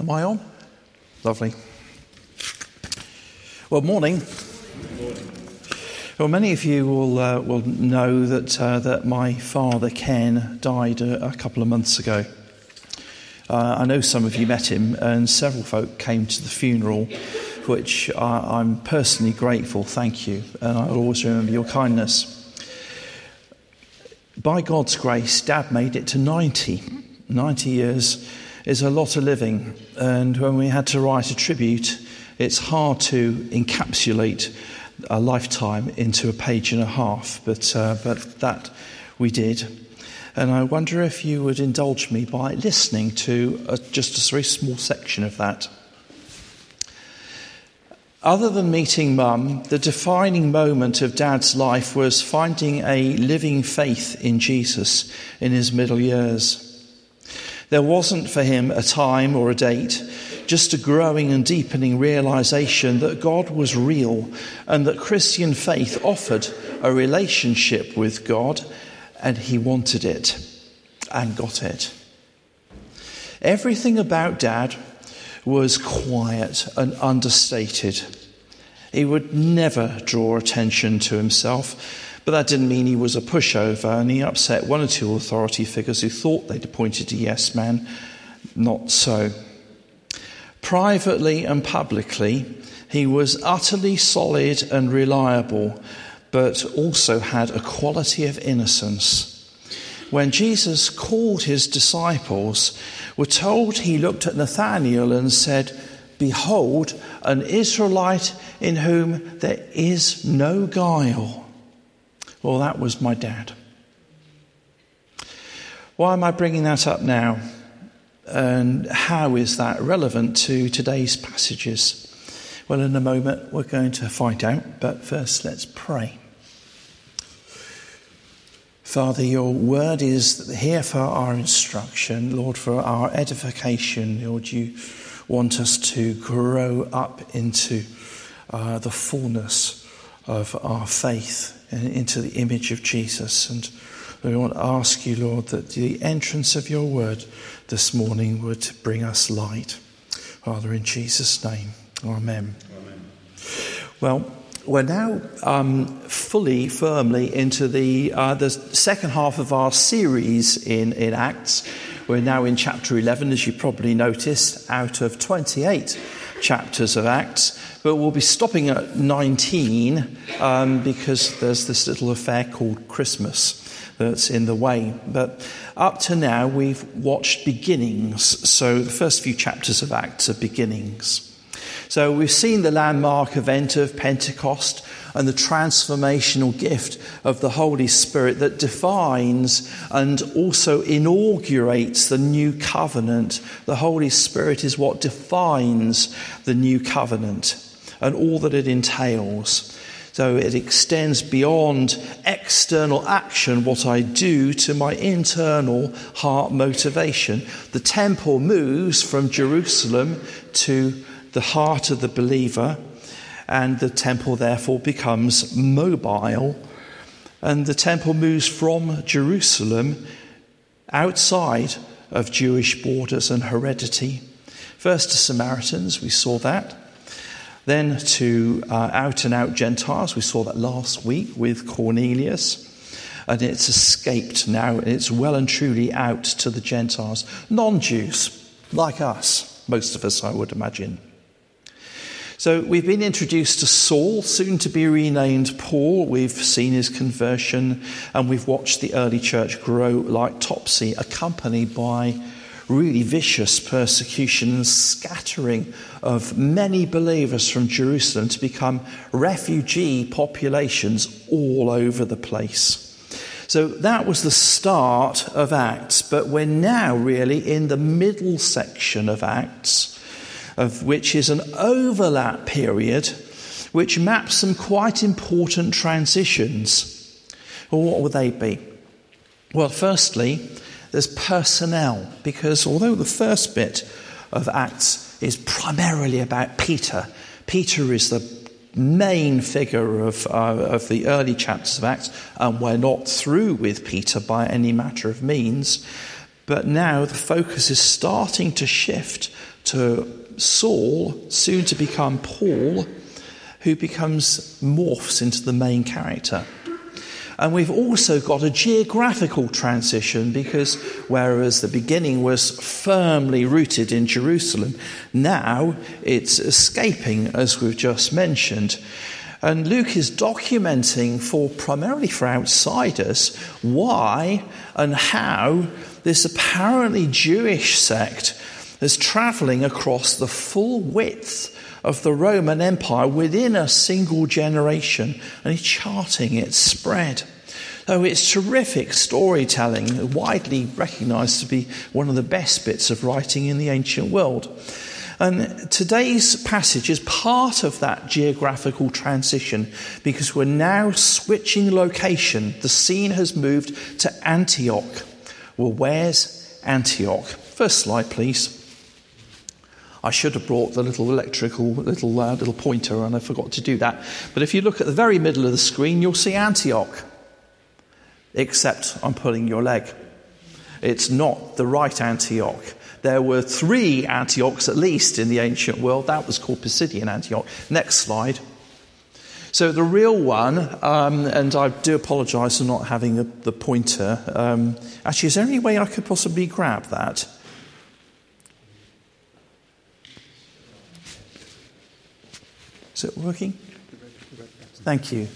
Am I on? Lovely. Well, morning. Well, many of you will, uh, will know that, uh, that my father, Ken, died a, a couple of months ago. Uh, I know some of you met him, and several folk came to the funeral, which I, I'm personally grateful. Thank you. And I'll always remember your kindness. By God's grace, Dad made it to 90. 90 years is a lot of living. And when we had to write a tribute, it's hard to encapsulate a lifetime into a page and a half, but, uh, but that we did. And I wonder if you would indulge me by listening to a, just a very small section of that. Other than meeting mum, the defining moment of dad's life was finding a living faith in Jesus in his middle years. There wasn't for him a time or a date, just a growing and deepening realization that God was real and that Christian faith offered a relationship with God, and he wanted it and got it. Everything about Dad was quiet and understated. He would never draw attention to himself but that didn't mean he was a pushover, and he upset one or two authority figures who thought they'd appointed a yes man. Not so. Privately and publicly, he was utterly solid and reliable, but also had a quality of innocence. When Jesus called his disciples, we're told he looked at Nathanael and said, Behold, an Israelite in whom there is no guile. Well, that was my dad. Why am I bringing that up now? And how is that relevant to today's passages? Well, in a moment, we're going to find out, but first, let's pray. Father, your word is here for our instruction, Lord, for our edification. Lord, you want us to grow up into uh, the fullness of our faith into the image of Jesus. And we want to ask you, Lord, that the entrance of your word this morning would bring us light. Father, in Jesus' name, amen. amen. Well, we're now um, fully, firmly into the, uh, the second half of our series in, in Acts. We're now in chapter 11, as you probably noticed, out of 28 chapters of Acts. But we'll be stopping at 19 um, because there's this little affair called Christmas that's in the way. But up to now, we've watched beginnings. So the first few chapters of Acts are beginnings. So we've seen the landmark event of Pentecost and the transformational gift of the Holy Spirit that defines and also inaugurates the new covenant. The Holy Spirit is what defines the new covenant and all that it entails. So it extends beyond external action, what I do, to my internal heart motivation. The temple moves from Jerusalem to the heart of the believer, and the temple therefore becomes mobile. And the temple moves from Jerusalem outside of Jewish borders and heredity. First to Samaritans, we saw that. Then to uh, out and out Gentiles, we saw that last week with Cornelius. And it's escaped now, it's well and truly out to the Gentiles, non Jews, like us, most of us, I would imagine. So we've been introduced to Saul, soon to be renamed Paul. We've seen his conversion, and we've watched the early church grow like topsy, accompanied by really vicious persecution and scattering of many believers from Jerusalem to become refugee populations all over the place. So that was the start of Acts, but we're now really in the middle section of Acts, of which is an overlap period which maps some quite important transitions. Well, what would they be? Well, firstly, there's personnel, because although the first bit of Acts is primarily about Peter, Peter is the main figure of, uh, of the early chapters of Acts, and we're not through with Peter by any matter of means. But now the focus is starting to shift to Saul, soon to become Paul, who becomes morphs into the main character. And we've also got a geographical transition because whereas the beginning was firmly rooted in Jerusalem, now it's escaping, as we've just mentioned. And Luke is documenting for primarily for outsiders why and how this apparently Jewish sect is traveling across the full width of the Roman Empire within a single generation, and he's charting its spread. So it's terrific storytelling, widely recognized to be one of the best bits of writing in the ancient world. And today's passage is part of that geographical transition because we're now switching location. The scene has moved to Antioch. Well, where's Antioch? First slide, please. I should have brought the little electrical little uh, little pointer, and I forgot to do that. But if you look at the very middle of the screen, you'll see Antioch. Except I'm pulling your leg. It's not the right Antioch. There were three Antiochs at least in the ancient world. That was called Pisidian Antioch. Next slide. So the real one, um, and I do apologise for not having the, the pointer. Um, actually, is there any way I could possibly grab that? Is it working? Thank you.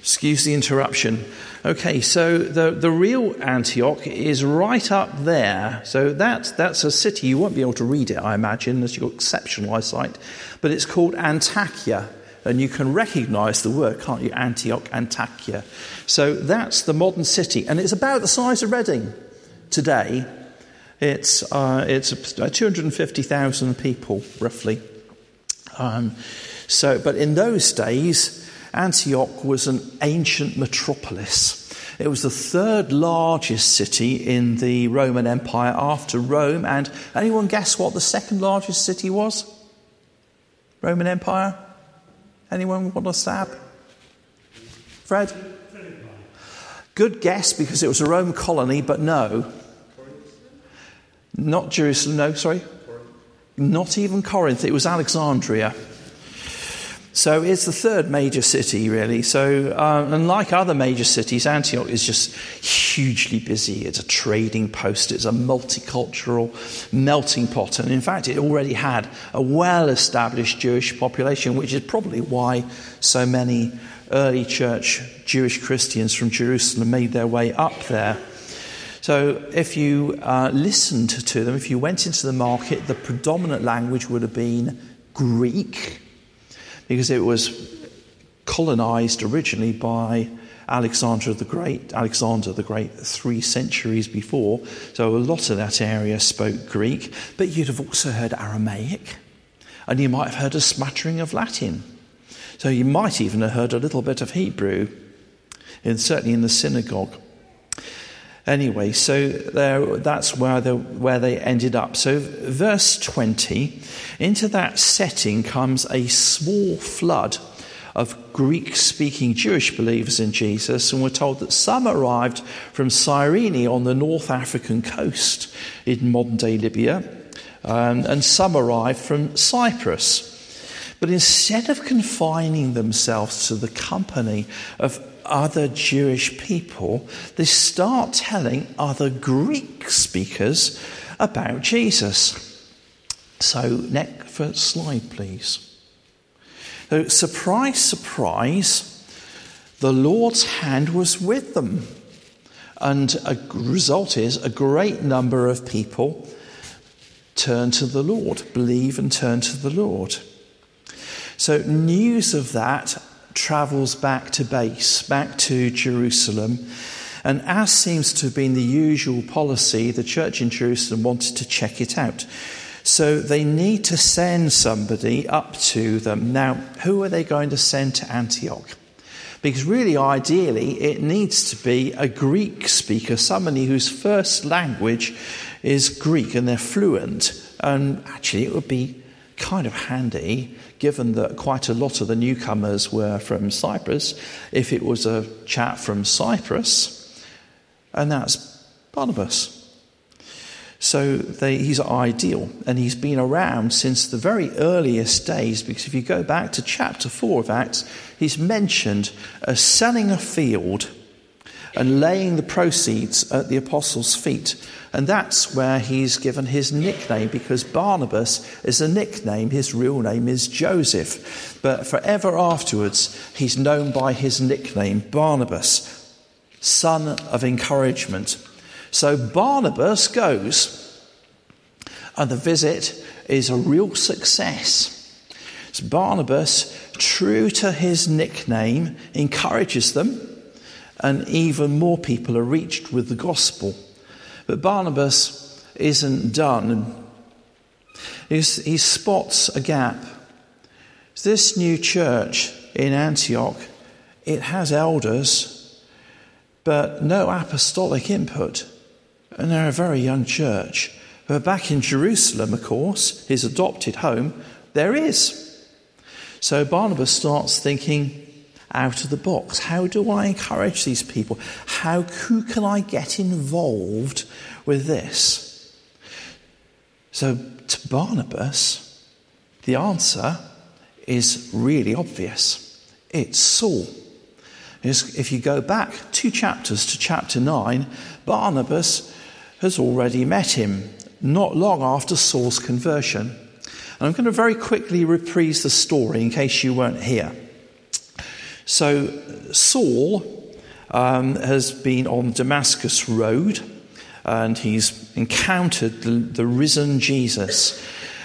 Excuse the interruption. Okay, so the, the real Antioch is right up there. So that, that's a city. You won't be able to read it, I imagine, as you've got exceptional eyesight. But it's called Antakya. And you can recognize the word, can't you? Antioch, Antakya. So that's the modern city. And it's about the size of Reading today. It's, uh, it's 250,000 people, roughly. Um, so, but in those days, Antioch was an ancient metropolis. It was the third largest city in the Roman Empire after Rome. And anyone guess what the second largest city was? Roman Empire? Anyone want to stab? Fred? Good guess because it was a Roman colony, but no. Not Jerusalem, no, sorry. Not even Corinth, it was Alexandria. So it's the third major city, really. So, um, unlike other major cities, Antioch is just hugely busy. It's a trading post, it's a multicultural melting pot. And in fact, it already had a well established Jewish population, which is probably why so many early church Jewish Christians from Jerusalem made their way up there. So, if you uh, listened to them, if you went into the market, the predominant language would have been Greek because it was colonized originally by Alexander the Great, Alexander the Great, three centuries before. So a lot of that area spoke Greek, but you'd have also heard Aramaic, and you might have heard a smattering of Latin. So you might even have heard a little bit of Hebrew, and certainly in the synagogue. Anyway, so that's where, where they ended up. So, verse 20, into that setting comes a small flood of Greek speaking Jewish believers in Jesus, and we're told that some arrived from Cyrene on the North African coast in modern day Libya, um, and some arrived from Cyprus. But instead of confining themselves to the company of other Jewish people, they start telling other Greek speakers about Jesus. So, next slide, please. So, surprise, surprise, the Lord's hand was with them. And a result is a great number of people turn to the Lord, believe and turn to the Lord. So, news of that travels back to base, back to Jerusalem. And as seems to have been the usual policy, the church in Jerusalem wanted to check it out. So they need to send somebody up to them. Now, who are they going to send to Antioch? Because really, ideally, it needs to be a Greek speaker, somebody whose first language is Greek and they're fluent. And actually, it would be kind of handy given that quite a lot of the newcomers were from Cyprus, if it was a chap from Cyprus, and that's Barnabas. So they, he's ideal, and he's been around since the very earliest days. Because if you go back to chapter 4 of Acts, he's mentioned as selling a field and laying the proceeds at the apostles' feet. And that's where he's given his nickname because Barnabas is a nickname. His real name is Joseph. But forever afterwards, he's known by his nickname, Barnabas, son of encouragement. So Barnabas goes, and the visit is a real success. So Barnabas, true to his nickname, encourages them, and even more people are reached with the gospel. But Barnabas isn't done. He spots a gap. This new church in Antioch, it has elders, but no apostolic input. And they're a very young church. But back in Jerusalem, of course, his adopted home, there is. So Barnabas starts thinking out of the box. How do I encourage these people? How who can I get involved with this? So to Barnabas, the answer is really obvious. It's Saul. If you go back two chapters to chapter 9, Barnabas has already met him not long after Saul's conversion. And I'm going to very quickly reprise the story in case you weren't here. So, Saul um, has been on Damascus Road and he's encountered the, the risen Jesus.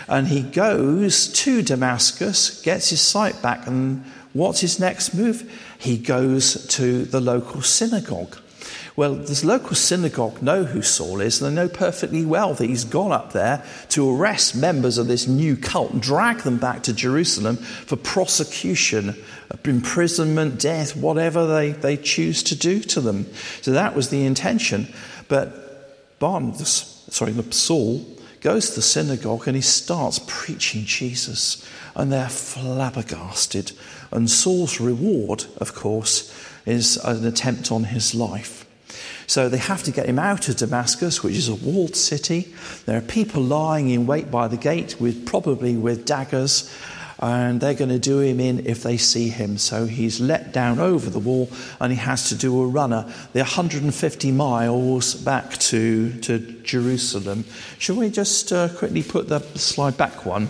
And he goes to Damascus, gets his sight back, and what's his next move? He goes to the local synagogue. Well, this local synagogue know who Saul is, and they know perfectly well that he's gone up there to arrest members of this new cult and drag them back to Jerusalem for prosecution, imprisonment, death, whatever they, they choose to do to them. So that was the intention. But Barnabas, sorry, Saul goes to the synagogue and he starts preaching Jesus, and they're flabbergasted. And Saul's reward, of course, is an attempt on his life. So they have to get him out of Damascus, which is a walled city. There are people lying in wait by the gate, with probably with daggers, and they're going to do him in if they see him. So he's let down over the wall, and he has to do a runner. They're 150 miles back to, to Jerusalem. Shall we just uh, quickly put the slide back one?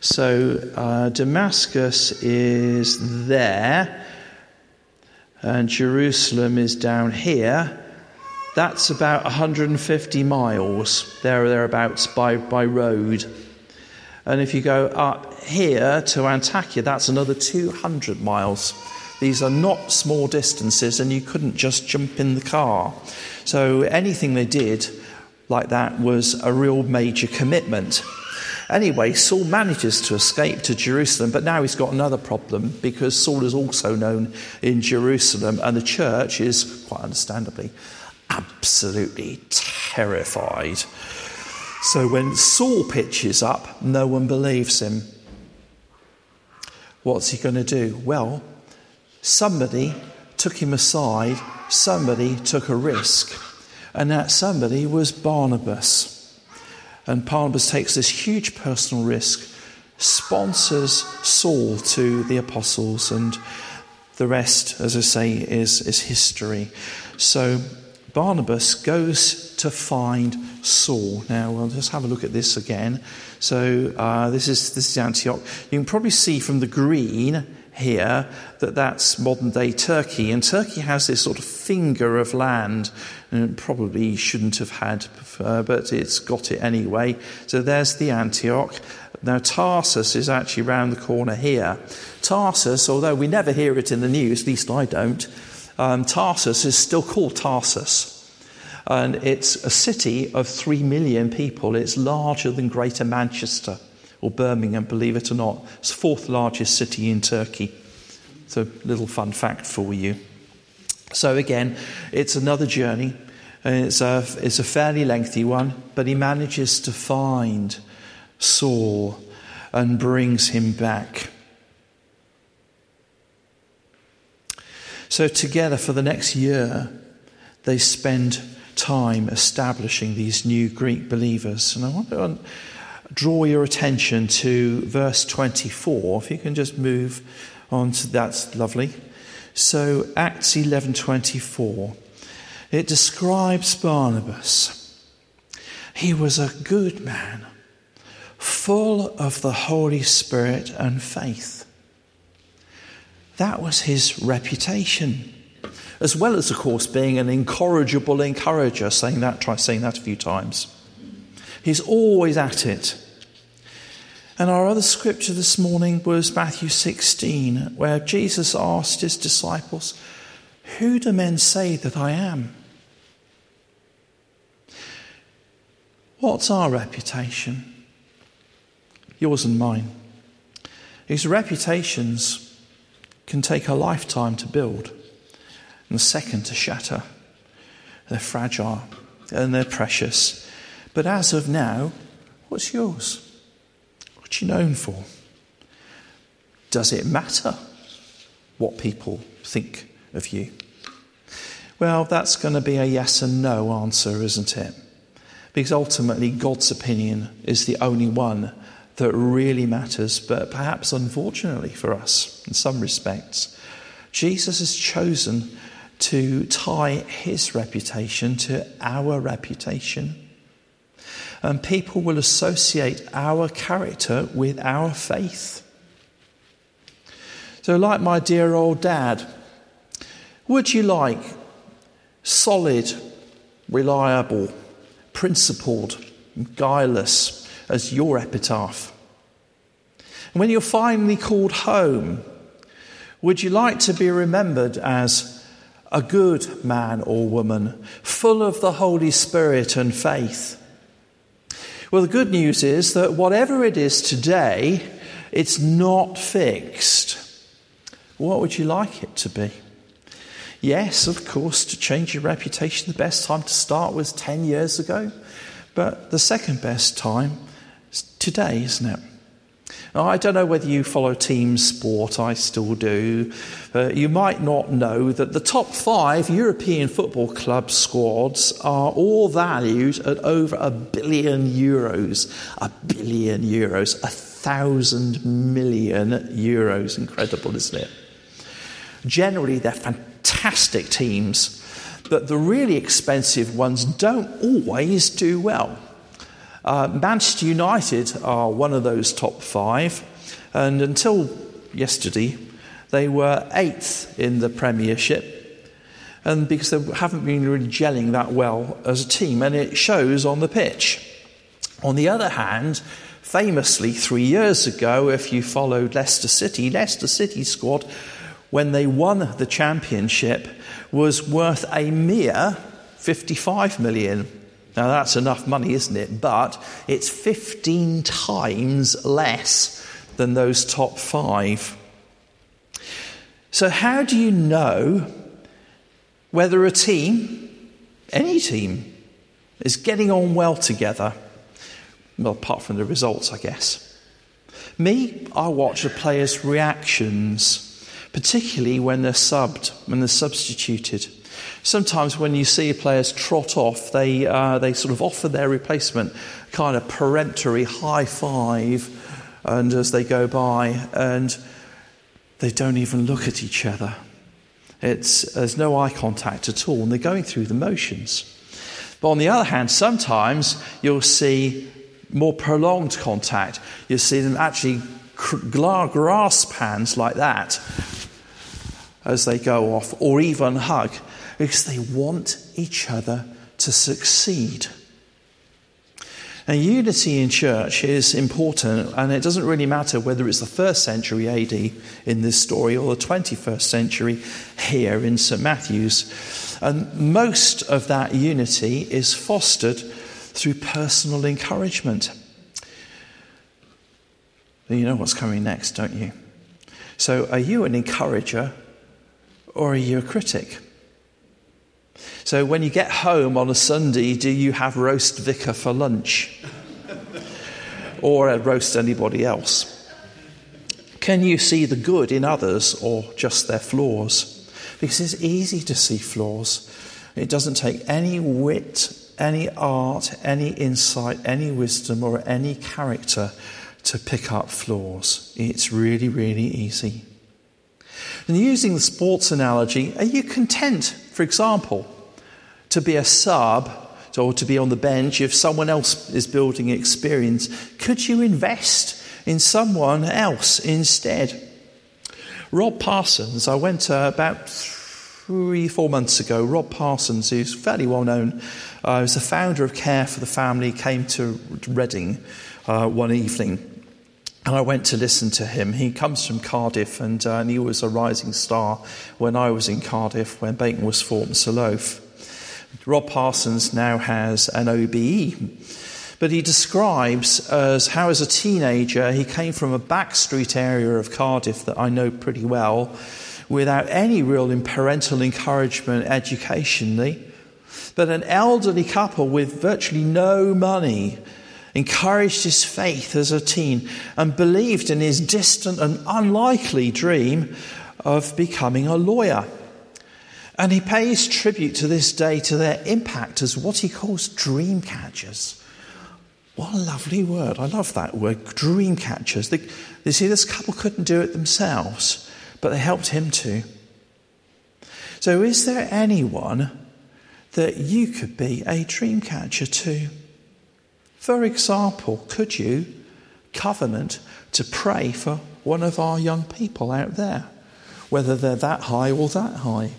So uh, Damascus is there and Jerusalem is down here, that's about 150 miles, there or thereabouts, by, by road. And if you go up here to Antakya, that's another 200 miles. These are not small distances, and you couldn't just jump in the car. So anything they did like that was a real major commitment. Anyway, Saul manages to escape to Jerusalem, but now he's got another problem because Saul is also known in Jerusalem, and the church is, quite understandably, absolutely terrified. So when Saul pitches up, no one believes him. What's he going to do? Well, somebody took him aside, somebody took a risk, and that somebody was Barnabas. And Barnabas takes this huge personal risk, sponsors Saul to the apostles, and the rest, as I say, is, is history. So Barnabas goes to find Saul. Now, we'll just have a look at this again. So uh, this, is, this is Antioch. You can probably see from the green here that that's modern day Turkey. And Turkey has this sort of finger of land, and probably shouldn't have had, but it's got it anyway. So there's the Antioch. Now, Tarsus is actually round the corner here. Tarsus, although we never hear it in the news, at least I don't, um, Tarsus is still called Tarsus. And it's a city of three million people. It's larger than Greater Manchester or Birmingham, believe it or not. It's the fourth largest city in Turkey. It's a little fun fact for you. So, again, it's another journey. And it's a, it's a fairly lengthy one, but he manages to find Saul and brings him back. So, together for the next year, they spend time establishing these new Greek believers. And I to draw your attention to verse 24. If you can just move on to that's lovely. So Acts 11:24 it describes Barnabas. He was a good man, full of the Holy Spirit and faith. That was his reputation as well as, of course, being an incorrigible encourager, saying that, try saying that a few times. He's always at it. And our other scripture this morning was Matthew 16, where Jesus asked his disciples, Who do men say that I am? What's our reputation? Yours and mine. These reputations can take a lifetime to build and the second to shatter. They're fragile and they're precious. But as of now, what's yours? What are you known for? Does it matter what people think of you? Well, that's going to be a yes and no answer, isn't it? Because ultimately, God's opinion is the only one that really matters, but perhaps unfortunately for us, in some respects, Jesus has chosen to tie his reputation to our reputation. And people will associate our character with our faith. So, like my dear old dad, would you like solid, reliable, principled, guileless as your epitaph? And when you're finally called home, would you like to be remembered as a good man or woman, full of the Holy Spirit and faith. Well, the good news is that whatever it is today, it's not fixed. What would you like it to be? Yes, of course, to change your reputation, the best time to start was 10 years ago. But the second best time is today, isn't it? Now, I don't know whether you follow team sport, I still do. Uh, you might not know that the top five European football club squads are all valued at over a billion euros. A billion euros, a thousand million euros. Incredible, isn't it? Generally, they're fantastic teams, but the really expensive ones don't always do well. Uh, Manchester United are one of those top five, and until yesterday, they were eighth in the Premiership, and because they haven't been really gelling that well as a team, and it shows on the pitch. On the other hand, famously, three years ago, if you followed Leicester City, Leicester City squad, when they won the championship, was worth a mere 55 million. Now, that's enough money, isn't it? But it's 15 times less than those top five. So, how do you know whether a team, any team, is getting on well together? Well, apart from the results, I guess. Me, I watch the players' reactions, particularly when they're subbed, when they're substituted. Sometimes when you see players trot off, they, uh, they sort of offer their replacement kind of peremptory high five and as they go by, and they don't even look at each other. It's, there's no eye contact at all, and they're going through the motions. But on the other hand, sometimes you'll see more prolonged contact. You'll see them actually grasp hands like that as they go off, or even hug because they want each other to succeed. And unity in church is important, and it doesn't really matter whether it's the first century AD in this story or the 21st century here in St. Matthew's. And most of that unity is fostered through personal encouragement. You know what's coming next, don't you? So, are you an encourager or are you a critic? So when you get home on a Sunday, do you have roast vicar for lunch? or roast anybody else? Can you see the good in others or just their flaws? Because it's easy to see flaws. It doesn't take any wit, any art, any insight, any wisdom, or any character to pick up flaws. It's really, really easy. And using the sports analogy, are you content, for example, to be a sub or to be on the bench if someone else is building experience? Could you invest in someone else instead? Rob Parsons, I went uh, about three, four months ago. Rob Parsons, who's fairly well known, uh, was the founder of Care for the Family, came to Reading uh, one evening. And I went to listen to him. He comes from Cardiff, and, uh, and he was a rising star when I was in Cardiff, when Bacon was formed in Loaf. Rob Parsons now has an OBE. But he describes as how, as a teenager, he came from a backstreet area of Cardiff that I know pretty well, without any real parental encouragement educationally. But an elderly couple with virtually no money encouraged his faith as a teen and believed in his distant and unlikely dream of becoming a lawyer. And he pays tribute to this day to their impact as what he calls dream catchers. What a lovely word. I love that word, dream catchers. They, you see, this couple couldn't do it themselves, but they helped him to. So, is there anyone that you could be a dream catcher to? For example, could you covenant to pray for one of our young people out there, whether they're that high or that high?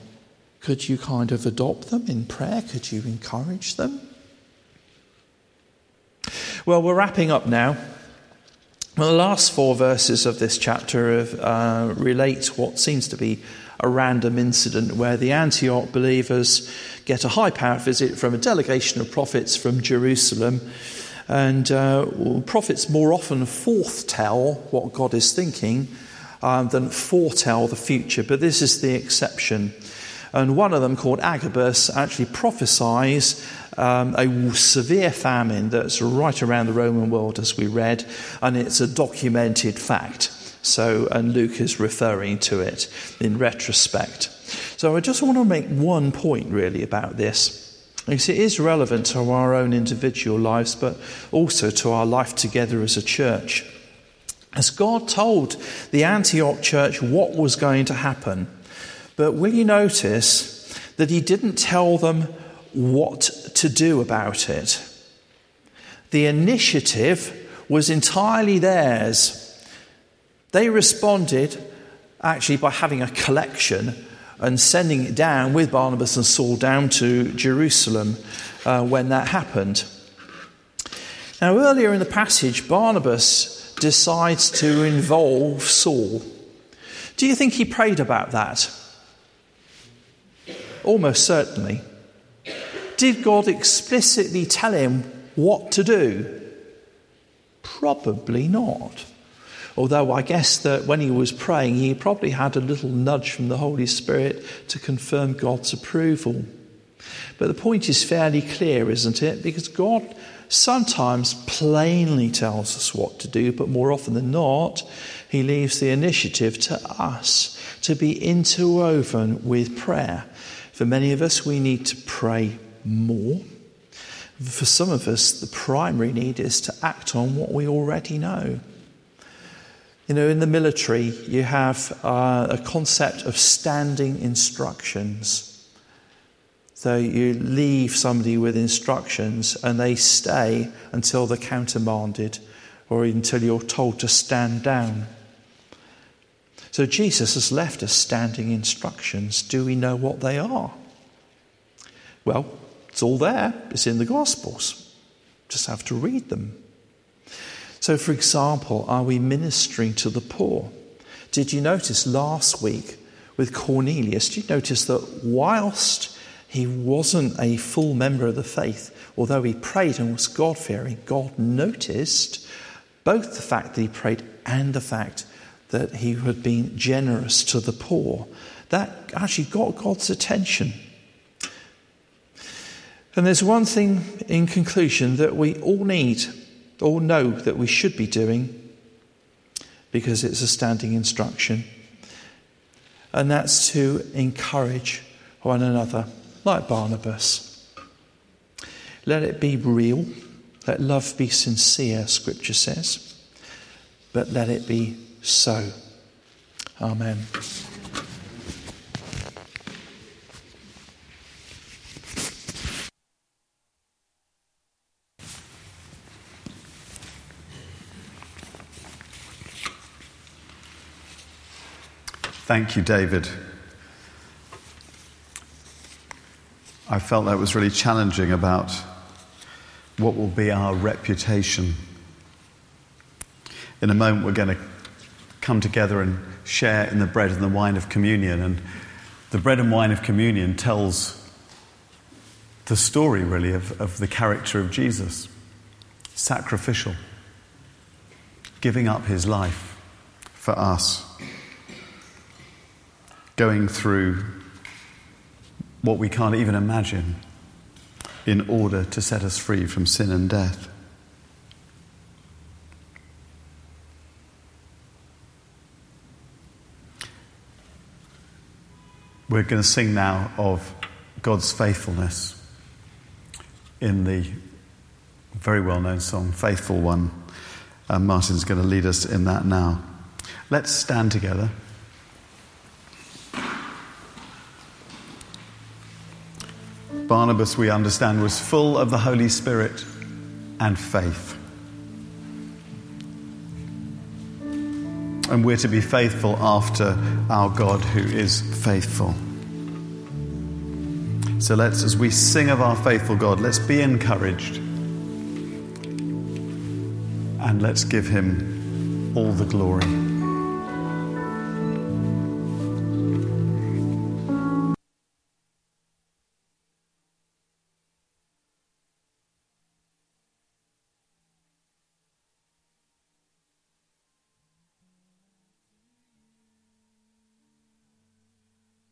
Could you kind of adopt them in prayer? Could you encourage them? Well, we're wrapping up now. The last four verses of this chapter uh, relate what seems to be a random incident where the Antioch believers get a high power visit from a delegation of prophets from Jerusalem. And uh, prophets more often foretell what God is thinking um, than foretell the future, but this is the exception. And one of them, called Agabus, actually prophesies um, a severe famine that's right around the Roman world, as we read, and it's a documented fact. So, and Luke is referring to it in retrospect. So, I just want to make one point really about this. Because it is relevant to our own individual lives, but also to our life together as a church. As God told the Antioch church what was going to happen, but will you notice that he didn't tell them what to do about it? The initiative was entirely theirs. They responded actually by having a collection and sending it down with Barnabas and Saul down to Jerusalem uh, when that happened. Now, earlier in the passage, Barnabas decides to involve Saul. Do you think he prayed about that? Almost certainly. Did God explicitly tell him what to do? Probably not. Although I guess that when he was praying, he probably had a little nudge from the Holy Spirit to confirm God's approval. But the point is fairly clear, isn't it? Because God sometimes plainly tells us what to do, but more often than not, he leaves the initiative to us to be interwoven with prayer. For many of us, we need to pray more. For some of us, the primary need is to act on what we already know. You know, in the military, you have uh, a concept of standing instructions. So you leave somebody with instructions and they stay until they're countermanded or until you're told to stand down. So Jesus has left us standing instructions. Do we know what they are? Well, it's all there, it's in the Gospels. Just have to read them. So, for example, are we ministering to the poor? Did you notice last week with Cornelius? Did you notice that whilst he wasn't a full member of the faith, although he prayed and was God fearing, God noticed both the fact that he prayed and the fact that he had been generous to the poor. That actually got God's attention. And there's one thing in conclusion that we all need, all know that we should be doing, because it's a standing instruction, and that's to encourage one another. like Barnabas. Let it be real. Let love be sincere, Scripture says. But let it be so. Amen. Thank you, David. I felt that was really challenging about what will be our reputation. In a moment, we're going to come together and share in the bread and the wine of communion. And the bread and wine of communion tells the story, really, of, of the character of Jesus sacrificial, giving up his life for us going through what we can't even imagine in order to set us free from sin and death. We're going to sing now of God's faithfulness in the very well known song, Faithful One. Uh, Martin's going to lead us in that now. Let's stand together. Barnabas, we understand, was full of the Holy Spirit and faith. And we're to be faithful after our God who is faithful. So let's, as we sing of our faithful God, let's be encouraged and let's give him all the glory.